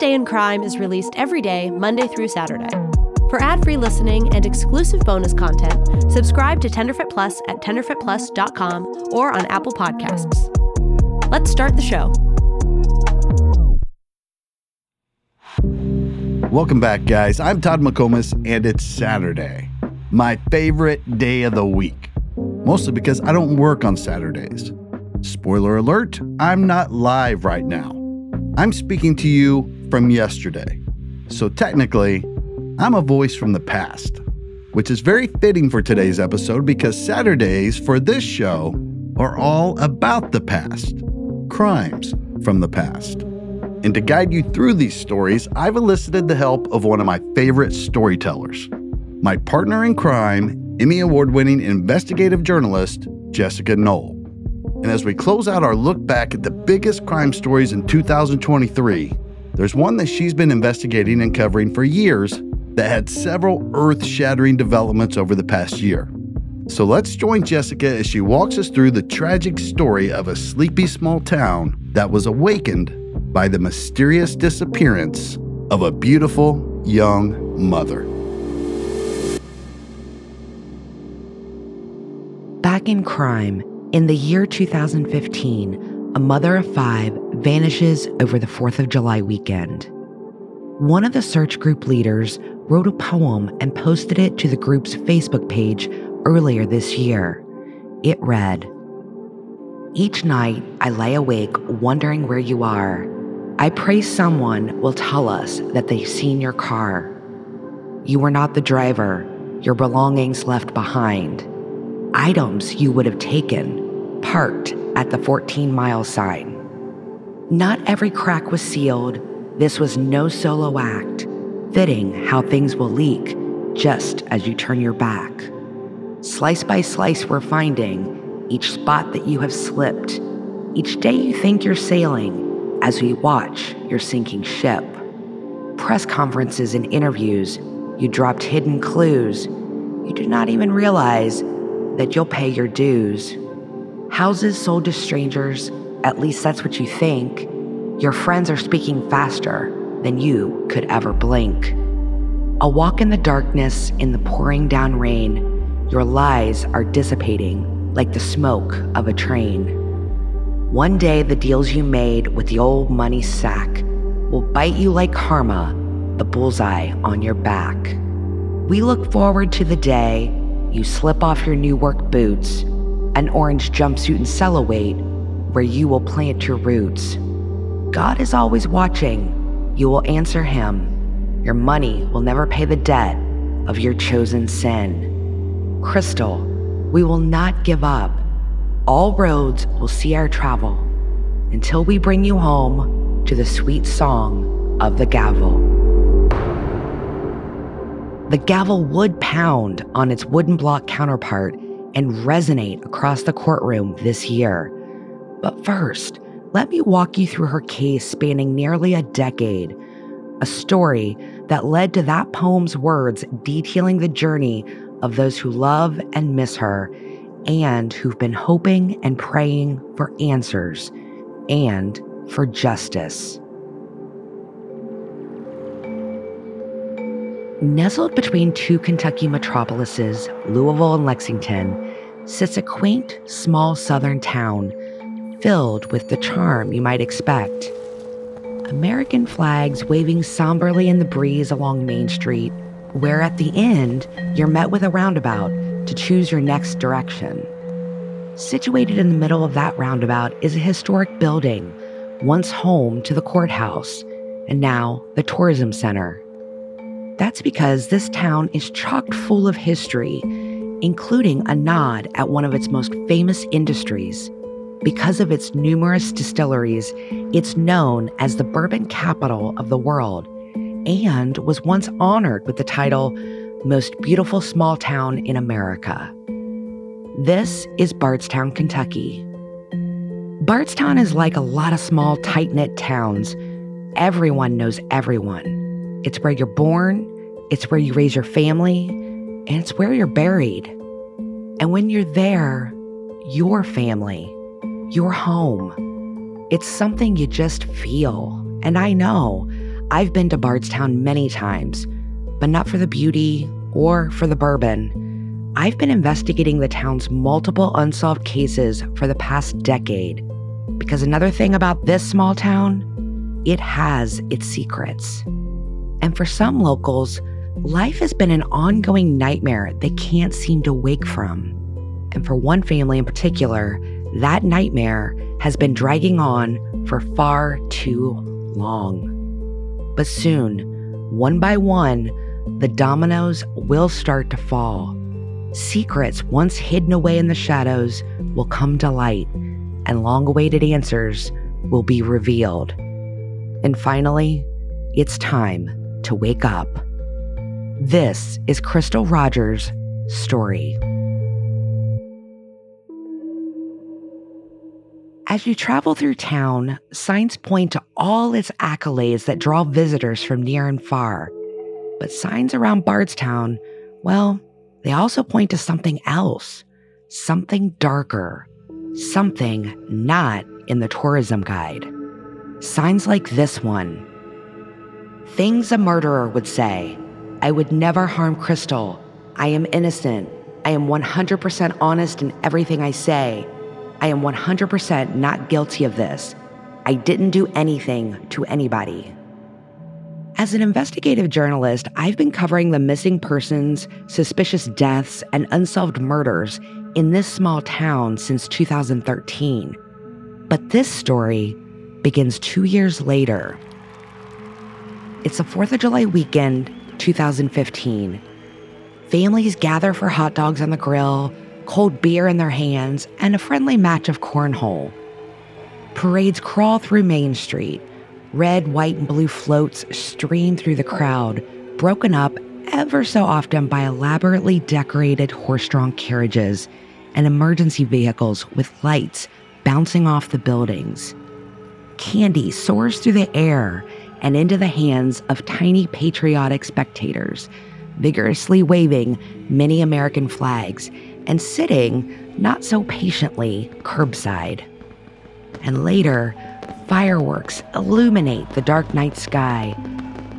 Day in Crime is released every day, Monday through Saturday. For ad-free listening and exclusive bonus content, subscribe to Tenderfoot Plus at tenderfootplus.com or on Apple Podcasts. Let's start the show. Welcome back, guys. I'm Todd McComas, and it's Saturday, my favorite day of the week. Mostly because I don't work on Saturdays. Spoiler alert, I'm not live right now. I'm speaking to you from yesterday. So technically, I'm a voice from the past, which is very fitting for today's episode because Saturdays for this show are all about the past, crimes from the past. And to guide you through these stories, I've elicited the help of one of my favorite storytellers, my partner in crime, Emmy Award winning investigative journalist, Jessica Noll. And as we close out our look back at the biggest crime stories in 2023, there's one that she's been investigating and covering for years that had several earth shattering developments over the past year. So let's join Jessica as she walks us through the tragic story of a sleepy small town that was awakened by the mysterious disappearance of a beautiful young mother. Back in crime, in the year 2015, a mother of five vanishes over the 4th of July weekend. One of the search group leaders wrote a poem and posted it to the group's Facebook page earlier this year. It read Each night I lay awake wondering where you are. I pray someone will tell us that they've seen your car. You were not the driver, your belongings left behind. Items you would have taken, parked at the 14 mile sign. Not every crack was sealed. This was no solo act, fitting how things will leak just as you turn your back. Slice by slice, we're finding each spot that you have slipped, each day you think you're sailing as we watch your sinking ship. Press conferences and interviews, you dropped hidden clues. You did not even realize that you'll pay your dues. Houses sold to strangers, at least that's what you think. Your friends are speaking faster than you could ever blink. A walk in the darkness in the pouring down rain, your lies are dissipating like the smoke of a train. One day, the deals you made with the old money sack will bite you like karma, the bullseye on your back. We look forward to the day you slip off your new work boots, an orange jumpsuit and cellowaid, where you will plant your roots. God is always watching. You will answer him. Your money will never pay the debt of your chosen sin. Crystal, we will not give up all roads will see our travel until we bring you home to the sweet song of the gavel. The gavel would pound on its wooden block counterpart and resonate across the courtroom this year. But first, let me walk you through her case spanning nearly a decade, a story that led to that poem's words detailing the journey of those who love and miss her and who've been hoping and praying for answers and for justice. Nestled between two Kentucky metropolises, Louisville and Lexington, sits a quaint, small southern town filled with the charm you might expect. American flags waving somberly in the breeze along Main Street, where at the end you're met with a roundabout to choose your next direction. Situated in the middle of that roundabout is a historic building, once home to the courthouse, and now the tourism center. That's because this town is chock full of history, including a nod at one of its most famous industries. Because of its numerous distilleries, it's known as the bourbon capital of the world and was once honored with the title most beautiful small town in America. This is Bardstown, Kentucky. Bardstown is like a lot of small, tight knit towns. Everyone knows everyone. It's where you're born, it's where you raise your family, and it's where you're buried. And when you're there, your family, your home, it's something you just feel. And I know, I've been to Bardstown many times, but not for the beauty or for the bourbon. I've been investigating the town's multiple unsolved cases for the past decade. Because another thing about this small town, it has its secrets. And for some locals, life has been an ongoing nightmare they can't seem to wake from. And for one family in particular, that nightmare has been dragging on for far too long. But soon, one by one, the dominoes will start to fall. Secrets once hidden away in the shadows will come to light, and long awaited answers will be revealed. And finally, it's time to wake up. This is Crystal Rogers' story. As you travel through town, signs point to all its accolades that draw visitors from near and far. But signs around Bardstown, well, they also point to something else, something darker, something not in the tourism guide. Signs like this one. Things a murderer would say. I would never harm Crystal. I am innocent. I am 100% honest in everything I say. I am 100% not guilty of this. I didn't do anything to anybody. As an investigative journalist, I've been covering the missing persons, suspicious deaths, and unsolved murders in this small town since 2013. But this story begins two years later. It's the 4th of July weekend, 2015. Families gather for hot dogs on the grill, cold beer in their hands, and a friendly match of cornhole. Parades crawl through Main Street. Red, white, and blue floats stream through the crowd, broken up ever so often by elaborately decorated horse drawn carriages and emergency vehicles with lights bouncing off the buildings. Candy soars through the air and into the hands of tiny patriotic spectators, vigorously waving many American flags and sitting, not so patiently, curbside. And later, fireworks illuminate the dark night sky,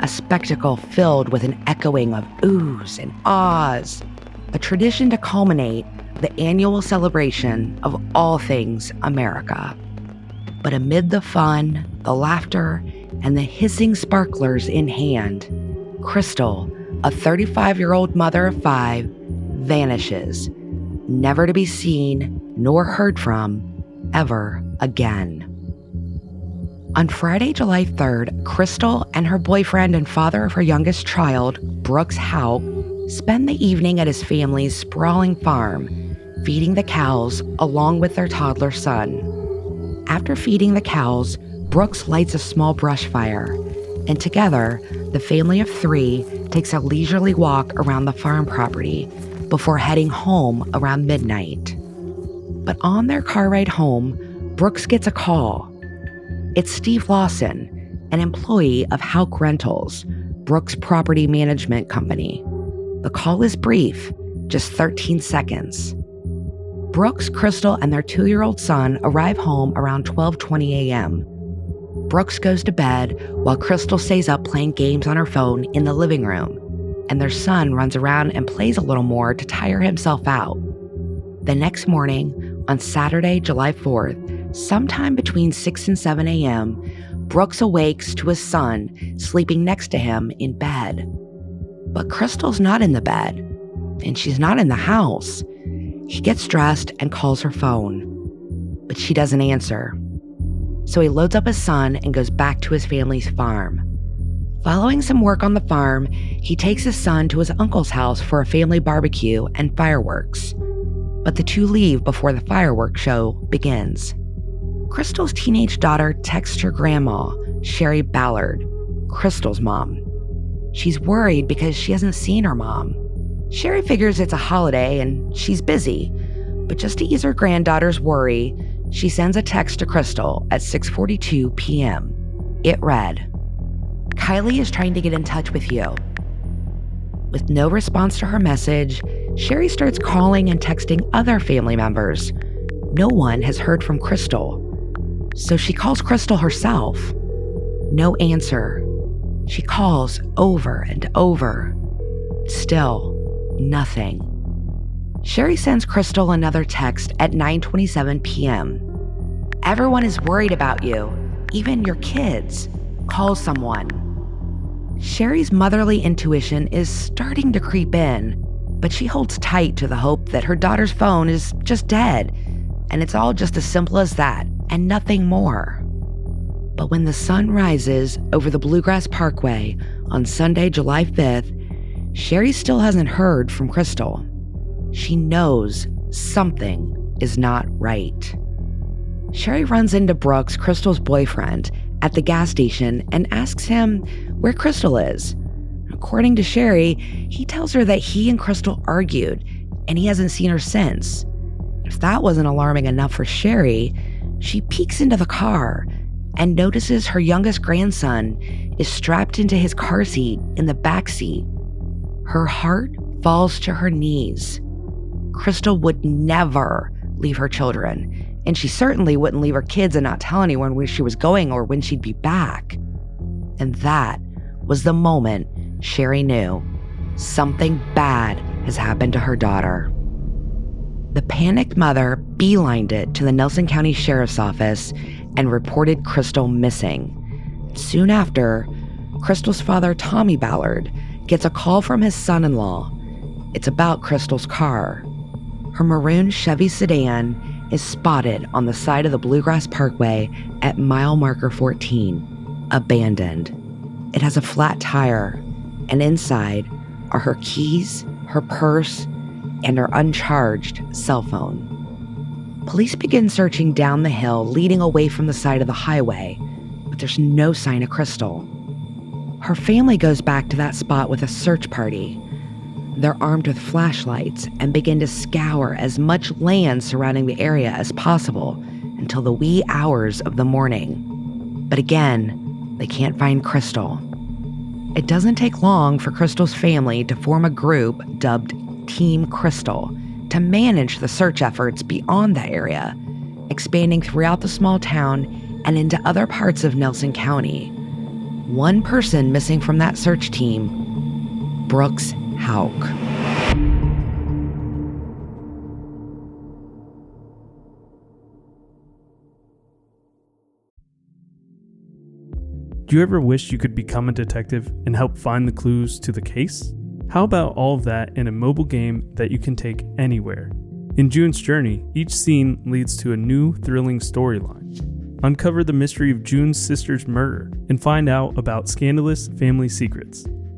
a spectacle filled with an echoing of oohs and ahs, a tradition to culminate the annual celebration of all things America. But amid the fun, the laughter, and the hissing sparklers in hand, Crystal, a 35 year old mother of five, vanishes never to be seen nor heard from ever again. On Friday, July 3rd, Crystal and her boyfriend and father of her youngest child, Brooks Houck, spend the evening at his family's sprawling farm, feeding the cows along with their toddler son. After feeding the cows, Brooks lights a small brush fire, and together, the family of three takes a leisurely walk around the farm property before heading home around midnight. But on their car ride home, Brooks gets a call. It's Steve Lawson, an employee of Houck Rentals, Brooks' property management company. The call is brief, just 13 seconds. Brooks, Crystal, and their two year old son arrive home around 12:20 a.m. Brooks goes to bed while Crystal stays up playing games on her phone in the living room and their son runs around and plays a little more to tire himself out. The next morning, on Saturday, July 4th, sometime between 6 and 7 a.m., Brooks awakes to his son sleeping next to him in bed. But Crystal's not in the bed, and she's not in the house. He gets dressed and calls her phone, but she doesn't answer. So he loads up his son and goes back to his family's farm. Following some work on the farm, he takes his son to his uncle's house for a family barbecue and fireworks. But the two leave before the fireworks show begins. Crystal's teenage daughter texts her grandma, Sherry Ballard, Crystal's mom. She's worried because she hasn't seen her mom. Sherry figures it's a holiday and she's busy, but just to ease her granddaughter's worry, she sends a text to Crystal at 6:42 p.m. It read, Kylie is trying to get in touch with you. With no response to her message, Sherry starts calling and texting other family members. No one has heard from Crystal. So she calls Crystal herself. No answer. She calls over and over. Still, nothing. Sherry sends Crystal another text at 9:27 p.m. Everyone is worried about you, even your kids. Call someone. Sherry's motherly intuition is starting to creep in, but she holds tight to the hope that her daughter's phone is just dead, and it's all just as simple as that, and nothing more. But when the sun rises over the Bluegrass Parkway on Sunday, July 5th, Sherry still hasn't heard from Crystal. She knows something is not right. Sherry runs into Brooks, Crystal's boyfriend, at the gas station and asks him where Crystal is. According to Sherry, he tells her that he and Crystal argued and he hasn't seen her since. If that wasn't alarming enough for Sherry, she peeks into the car and notices her youngest grandson is strapped into his car seat in the back seat. Her heart falls to her knees. Crystal would never leave her children, and she certainly wouldn't leave her kids and not tell anyone where she was going or when she'd be back. And that was the moment Sherry knew something bad has happened to her daughter. The panicked mother beelined it to the Nelson County Sheriff's Office and reported Crystal missing. Soon after, Crystal's father, Tommy Ballard, gets a call from his son in law. It's about Crystal's car. Her maroon Chevy sedan is spotted on the side of the Bluegrass Parkway at mile marker 14, abandoned. It has a flat tire, and inside are her keys, her purse, and her uncharged cell phone. Police begin searching down the hill leading away from the side of the highway, but there's no sign of Crystal. Her family goes back to that spot with a search party. They're armed with flashlights and begin to scour as much land surrounding the area as possible until the wee hours of the morning. But again, they can't find Crystal. It doesn't take long for Crystal's family to form a group dubbed Team Crystal to manage the search efforts beyond the area, expanding throughout the small town and into other parts of Nelson County. One person missing from that search team Brooks Houck. Do you ever wish you could become a detective and help find the clues to the case? How about all of that in a mobile game that you can take anywhere? In June's Journey, each scene leads to a new, thrilling storyline. Uncover the mystery of June's sister's murder and find out about scandalous family secrets.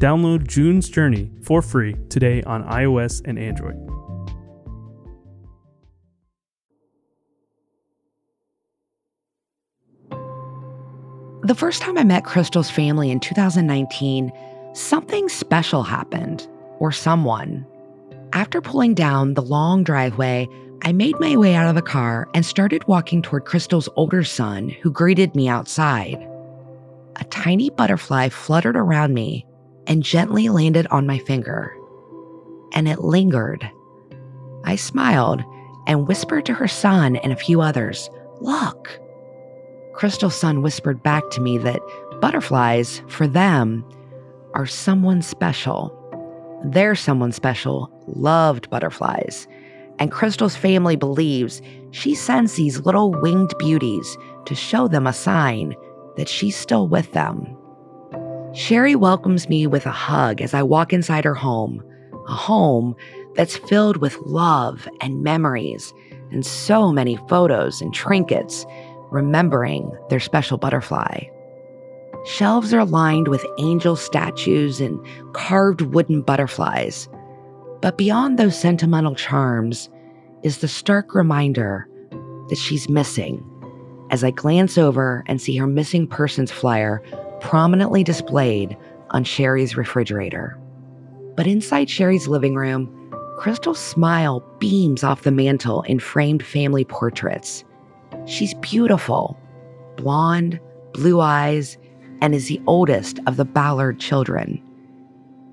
Download June's Journey for free today on iOS and Android. The first time I met Crystal's family in 2019, something special happened, or someone. After pulling down the long driveway, I made my way out of the car and started walking toward Crystal's older son, who greeted me outside. A tiny butterfly fluttered around me and gently landed on my finger. And it lingered. I smiled and whispered to her son and a few others, Look. Crystal's son whispered back to me that butterflies, for them, are someone special. Their someone special loved butterflies, and Crystal's family believes she sends these little winged beauties to show them a sign that she's still with them. Sherry welcomes me with a hug as I walk inside her home, a home that's filled with love and memories and so many photos and trinkets remembering their special butterfly. Shelves are lined with angel statues and carved wooden butterflies. But beyond those sentimental charms is the stark reminder that she's missing. As I glance over and see her missing persons flyer prominently displayed on Sherry's refrigerator. But inside Sherry's living room, Crystal's smile beams off the mantle in framed family portraits. She's beautiful, blonde, blue eyes, and is the oldest of the Ballard children.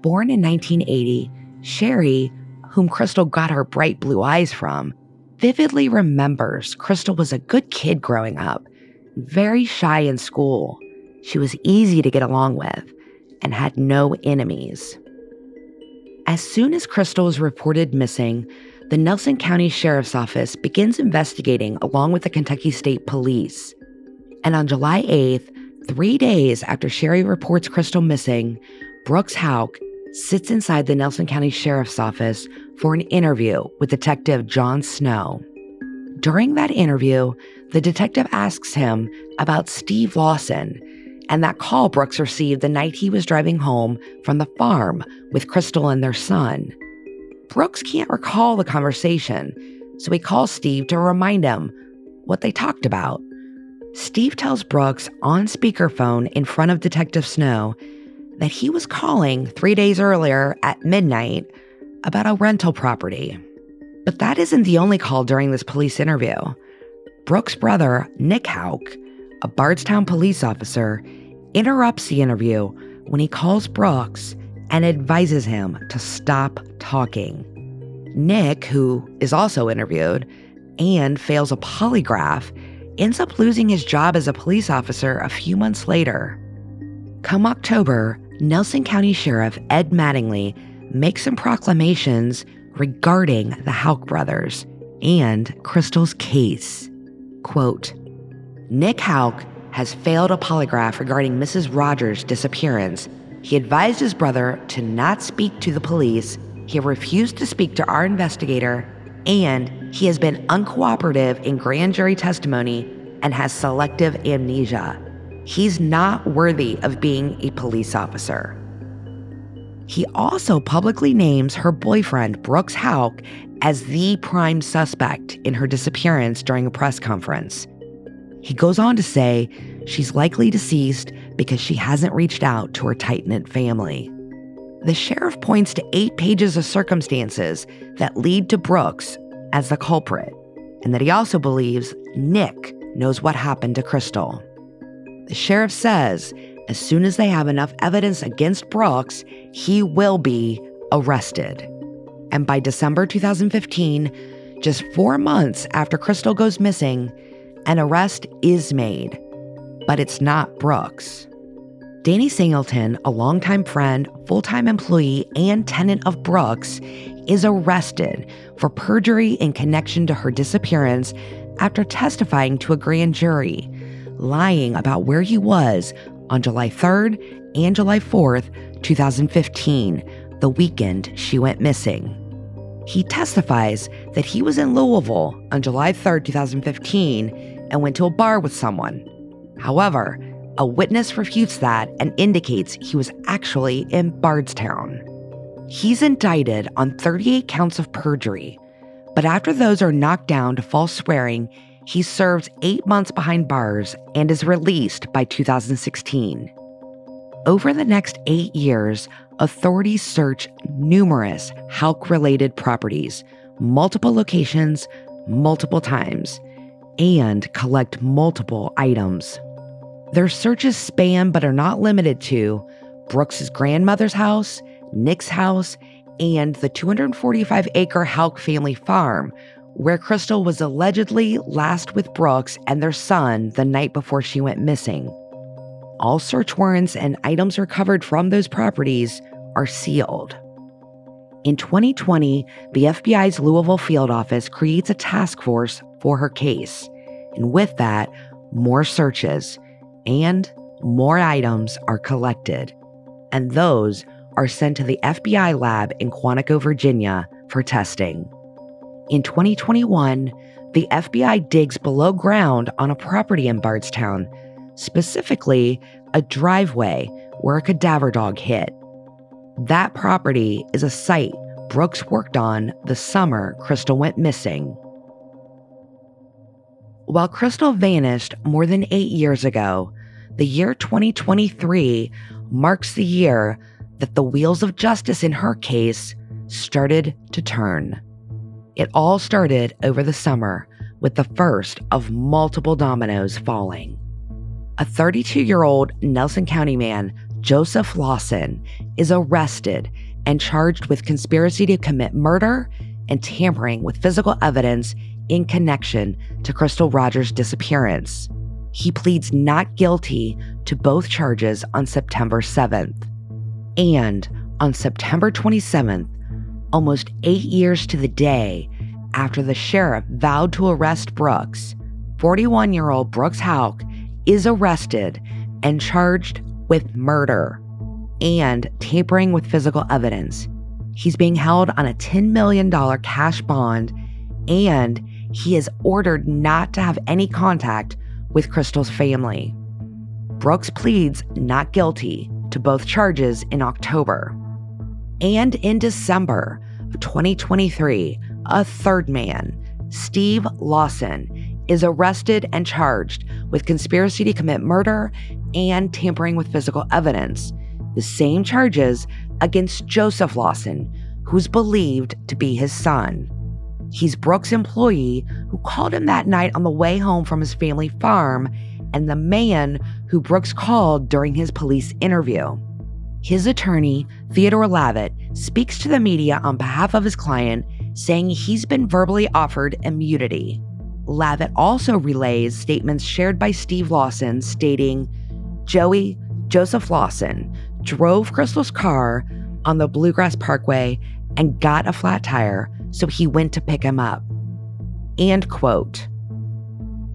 Born in 1980, Sherry, whom Crystal got her bright blue eyes from, vividly remembers Crystal was a good kid growing up, very shy in school. She was easy to get along with and had no enemies. As soon as Crystal is reported missing, the Nelson County Sheriff's Office begins investigating along with the Kentucky State Police. And on July 8th, three days after Sherry reports Crystal missing, Brooks Houck sits inside the Nelson County Sheriff's Office for an interview with Detective John Snow. During that interview, the detective asks him about Steve Lawson and that call Brooks received the night he was driving home from the farm with Crystal and their son. Brooks can't recall the conversation, so he calls Steve to remind him what they talked about. Steve tells Brooks on speakerphone in front of Detective Snow that he was calling three days earlier at midnight about a rental property. But that isn't the only call during this police interview. Brooks' brother, Nick Houck, a Bardstown police officer, interrupts the interview when he calls Brooks and advises him to stop talking. Nick, who is also interviewed and fails a polygraph, ends up losing his job as a police officer a few months later. Come October, Nelson County Sheriff Ed Mattingly makes some proclamations regarding the Houck brothers and Crystal's case. Quote Nick Houck has failed a polygraph regarding Mrs. Rogers' disappearance. He advised his brother to not speak to the police. He refused to speak to our investigator, and he has been uncooperative in grand jury testimony and has selective amnesia. He's not worthy of being a police officer. He also publicly names her boyfriend, Brooks Houck, as the prime suspect in her disappearance during a press conference. He goes on to say she's likely deceased because she hasn't reached out to her tight knit family. The sheriff points to eight pages of circumstances that lead to Brooks as the culprit, and that he also believes Nick knows what happened to Crystal. The sheriff says as soon as they have enough evidence against Brooks, he will be arrested. And by December 2015, just four months after Crystal goes missing, an arrest is made, but it's not Brooks. Danny Singleton, a longtime friend, full time employee, and tenant of Brooks, is arrested for perjury in connection to her disappearance after testifying to a grand jury, lying about where he was on July 3rd and July 4th, 2015, the weekend she went missing. He testifies that he was in Louisville on July 3rd, 2015, and went to a bar with someone. However, a witness refutes that and indicates he was actually in Bardstown. He's indicted on 38 counts of perjury, but after those are knocked down to false swearing, he serves eight months behind bars and is released by 2016. Over the next eight years, authorities search numerous Houck related properties, multiple locations, multiple times, and collect multiple items. Their searches span but are not limited to Brooks's grandmother's house, Nick's house, and the 245 acre Houck family farm, where Crystal was allegedly last with Brooks and their son the night before she went missing. All search warrants and items recovered from those properties are sealed. In 2020, the FBI's Louisville field office creates a task force for her case. And with that, more searches and more items are collected. And those are sent to the FBI lab in Quantico, Virginia for testing. In 2021, the FBI digs below ground on a property in Bardstown, specifically a driveway where a cadaver dog hit. That property is a site Brooks worked on the summer Crystal went missing. While Crystal vanished more than eight years ago, the year 2023 marks the year that the wheels of justice in her case started to turn. It all started over the summer with the first of multiple dominoes falling. A 32 year old Nelson County man, Joseph Lawson, is arrested and charged with conspiracy to commit murder and tampering with physical evidence in connection to Crystal Rogers' disappearance. He pleads not guilty to both charges on September 7th. And on September 27th, almost eight years to the day after the sheriff vowed to arrest Brooks, 41 year old Brooks Houck is arrested and charged with murder and tampering with physical evidence. He's being held on a $10 million cash bond and he is ordered not to have any contact with Crystal's family. Brooks pleads not guilty to both charges in October. And in December of 2023, a third man, Steve Lawson, is arrested and charged with conspiracy to commit murder and tampering with physical evidence, the same charges against Joseph Lawson, who's believed to be his son. He's Brooks' employee who called him that night on the way home from his family farm and the man who Brooks called during his police interview. His attorney, Theodore Lavit, speaks to the media on behalf of his client, saying he's been verbally offered immunity. Lavit also relays statements shared by Steve Lawson stating, Joey, Joseph Lawson, drove Crystal's car on the Bluegrass Parkway and got a flat tire, so he went to pick him up. And quote,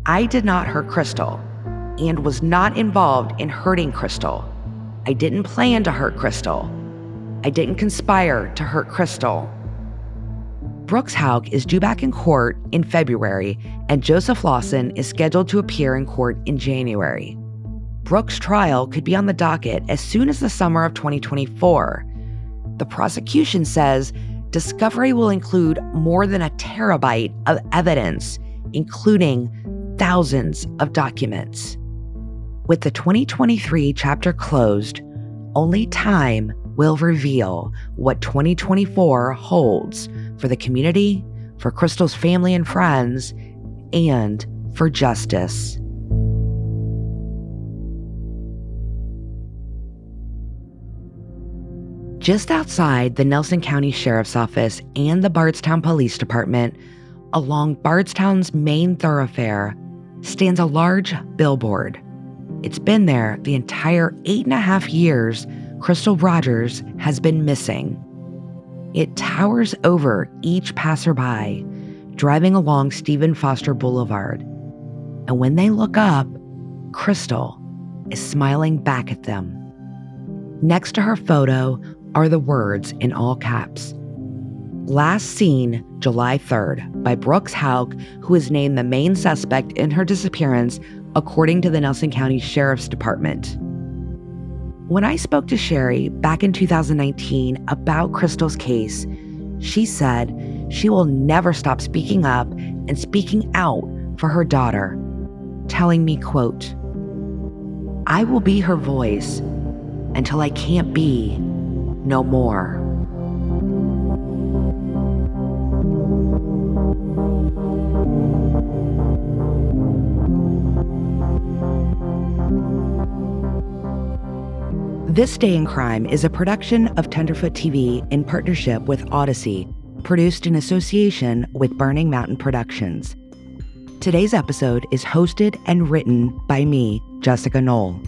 I did not hurt Crystal and was not involved in hurting Crystal. I didn't plan to hurt Crystal. I didn't conspire to hurt Crystal. Brooks Houck is due back in court in February, and Joseph Lawson is scheduled to appear in court in January. Brooks' trial could be on the docket as soon as the summer of 2024. The prosecution says discovery will include more than a terabyte of evidence, including thousands of documents. With the 2023 chapter closed, only time will reveal what 2024 holds for the community, for Crystal's family and friends, and for justice. Just outside the Nelson County Sheriff's Office and the Bardstown Police Department, along Bardstown's main thoroughfare, stands a large billboard. It's been there the entire eight and a half years Crystal Rogers has been missing. It towers over each passerby driving along Stephen Foster Boulevard. And when they look up, Crystal is smiling back at them. Next to her photo are the words in all caps. Last seen July 3rd by Brooks Houck, who is named the main suspect in her disappearance, according to the Nelson County Sheriff's Department. When I spoke to Sherry back in 2019 about Crystal's case, she said she will never stop speaking up and speaking out for her daughter, telling me, quote, I will be her voice until I can't be no more. This Day in Crime is a production of Tenderfoot TV in partnership with Audacy, produced in association with Burning Mountain Productions. Today's episode is hosted and written by me, Jessica Noll.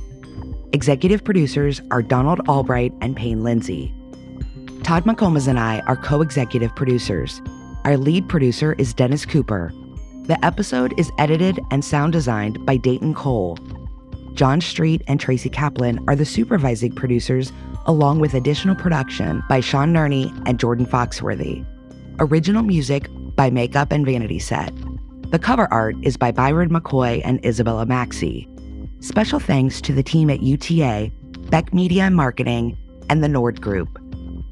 Executive producers are Donald Albright and Payne Lindsay. Todd McComas and I are co executive producers. Our lead producer is Dennis Cooper. The episode is edited and sound designed by Dayton Cole. John Street and Tracy Kaplan are the supervising producers, along with additional production by Sean Nerney and Jordan Foxworthy. Original music by Makeup and Vanity Set. The cover art is by Byron McCoy and Isabella Maxey. Special thanks to the team at UTA, Beck Media and Marketing, and the Nord Group.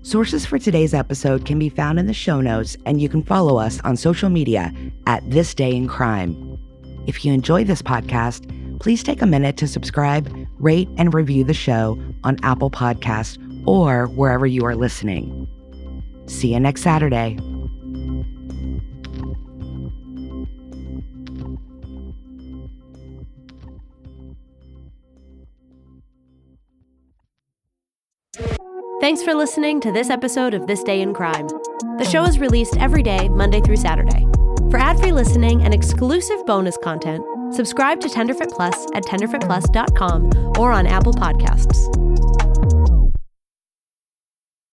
Sources for today's episode can be found in the show notes, and you can follow us on social media at This Day in Crime. If you enjoy this podcast, please take a minute to subscribe, rate, and review the show on Apple Podcasts or wherever you are listening. See you next Saturday. Thanks for listening to this episode of This Day in Crime. The show is released every day, Monday through Saturday. For ad-free listening and exclusive bonus content, subscribe to Tenderfoot Plus at tenderfootplus.com or on Apple Podcasts.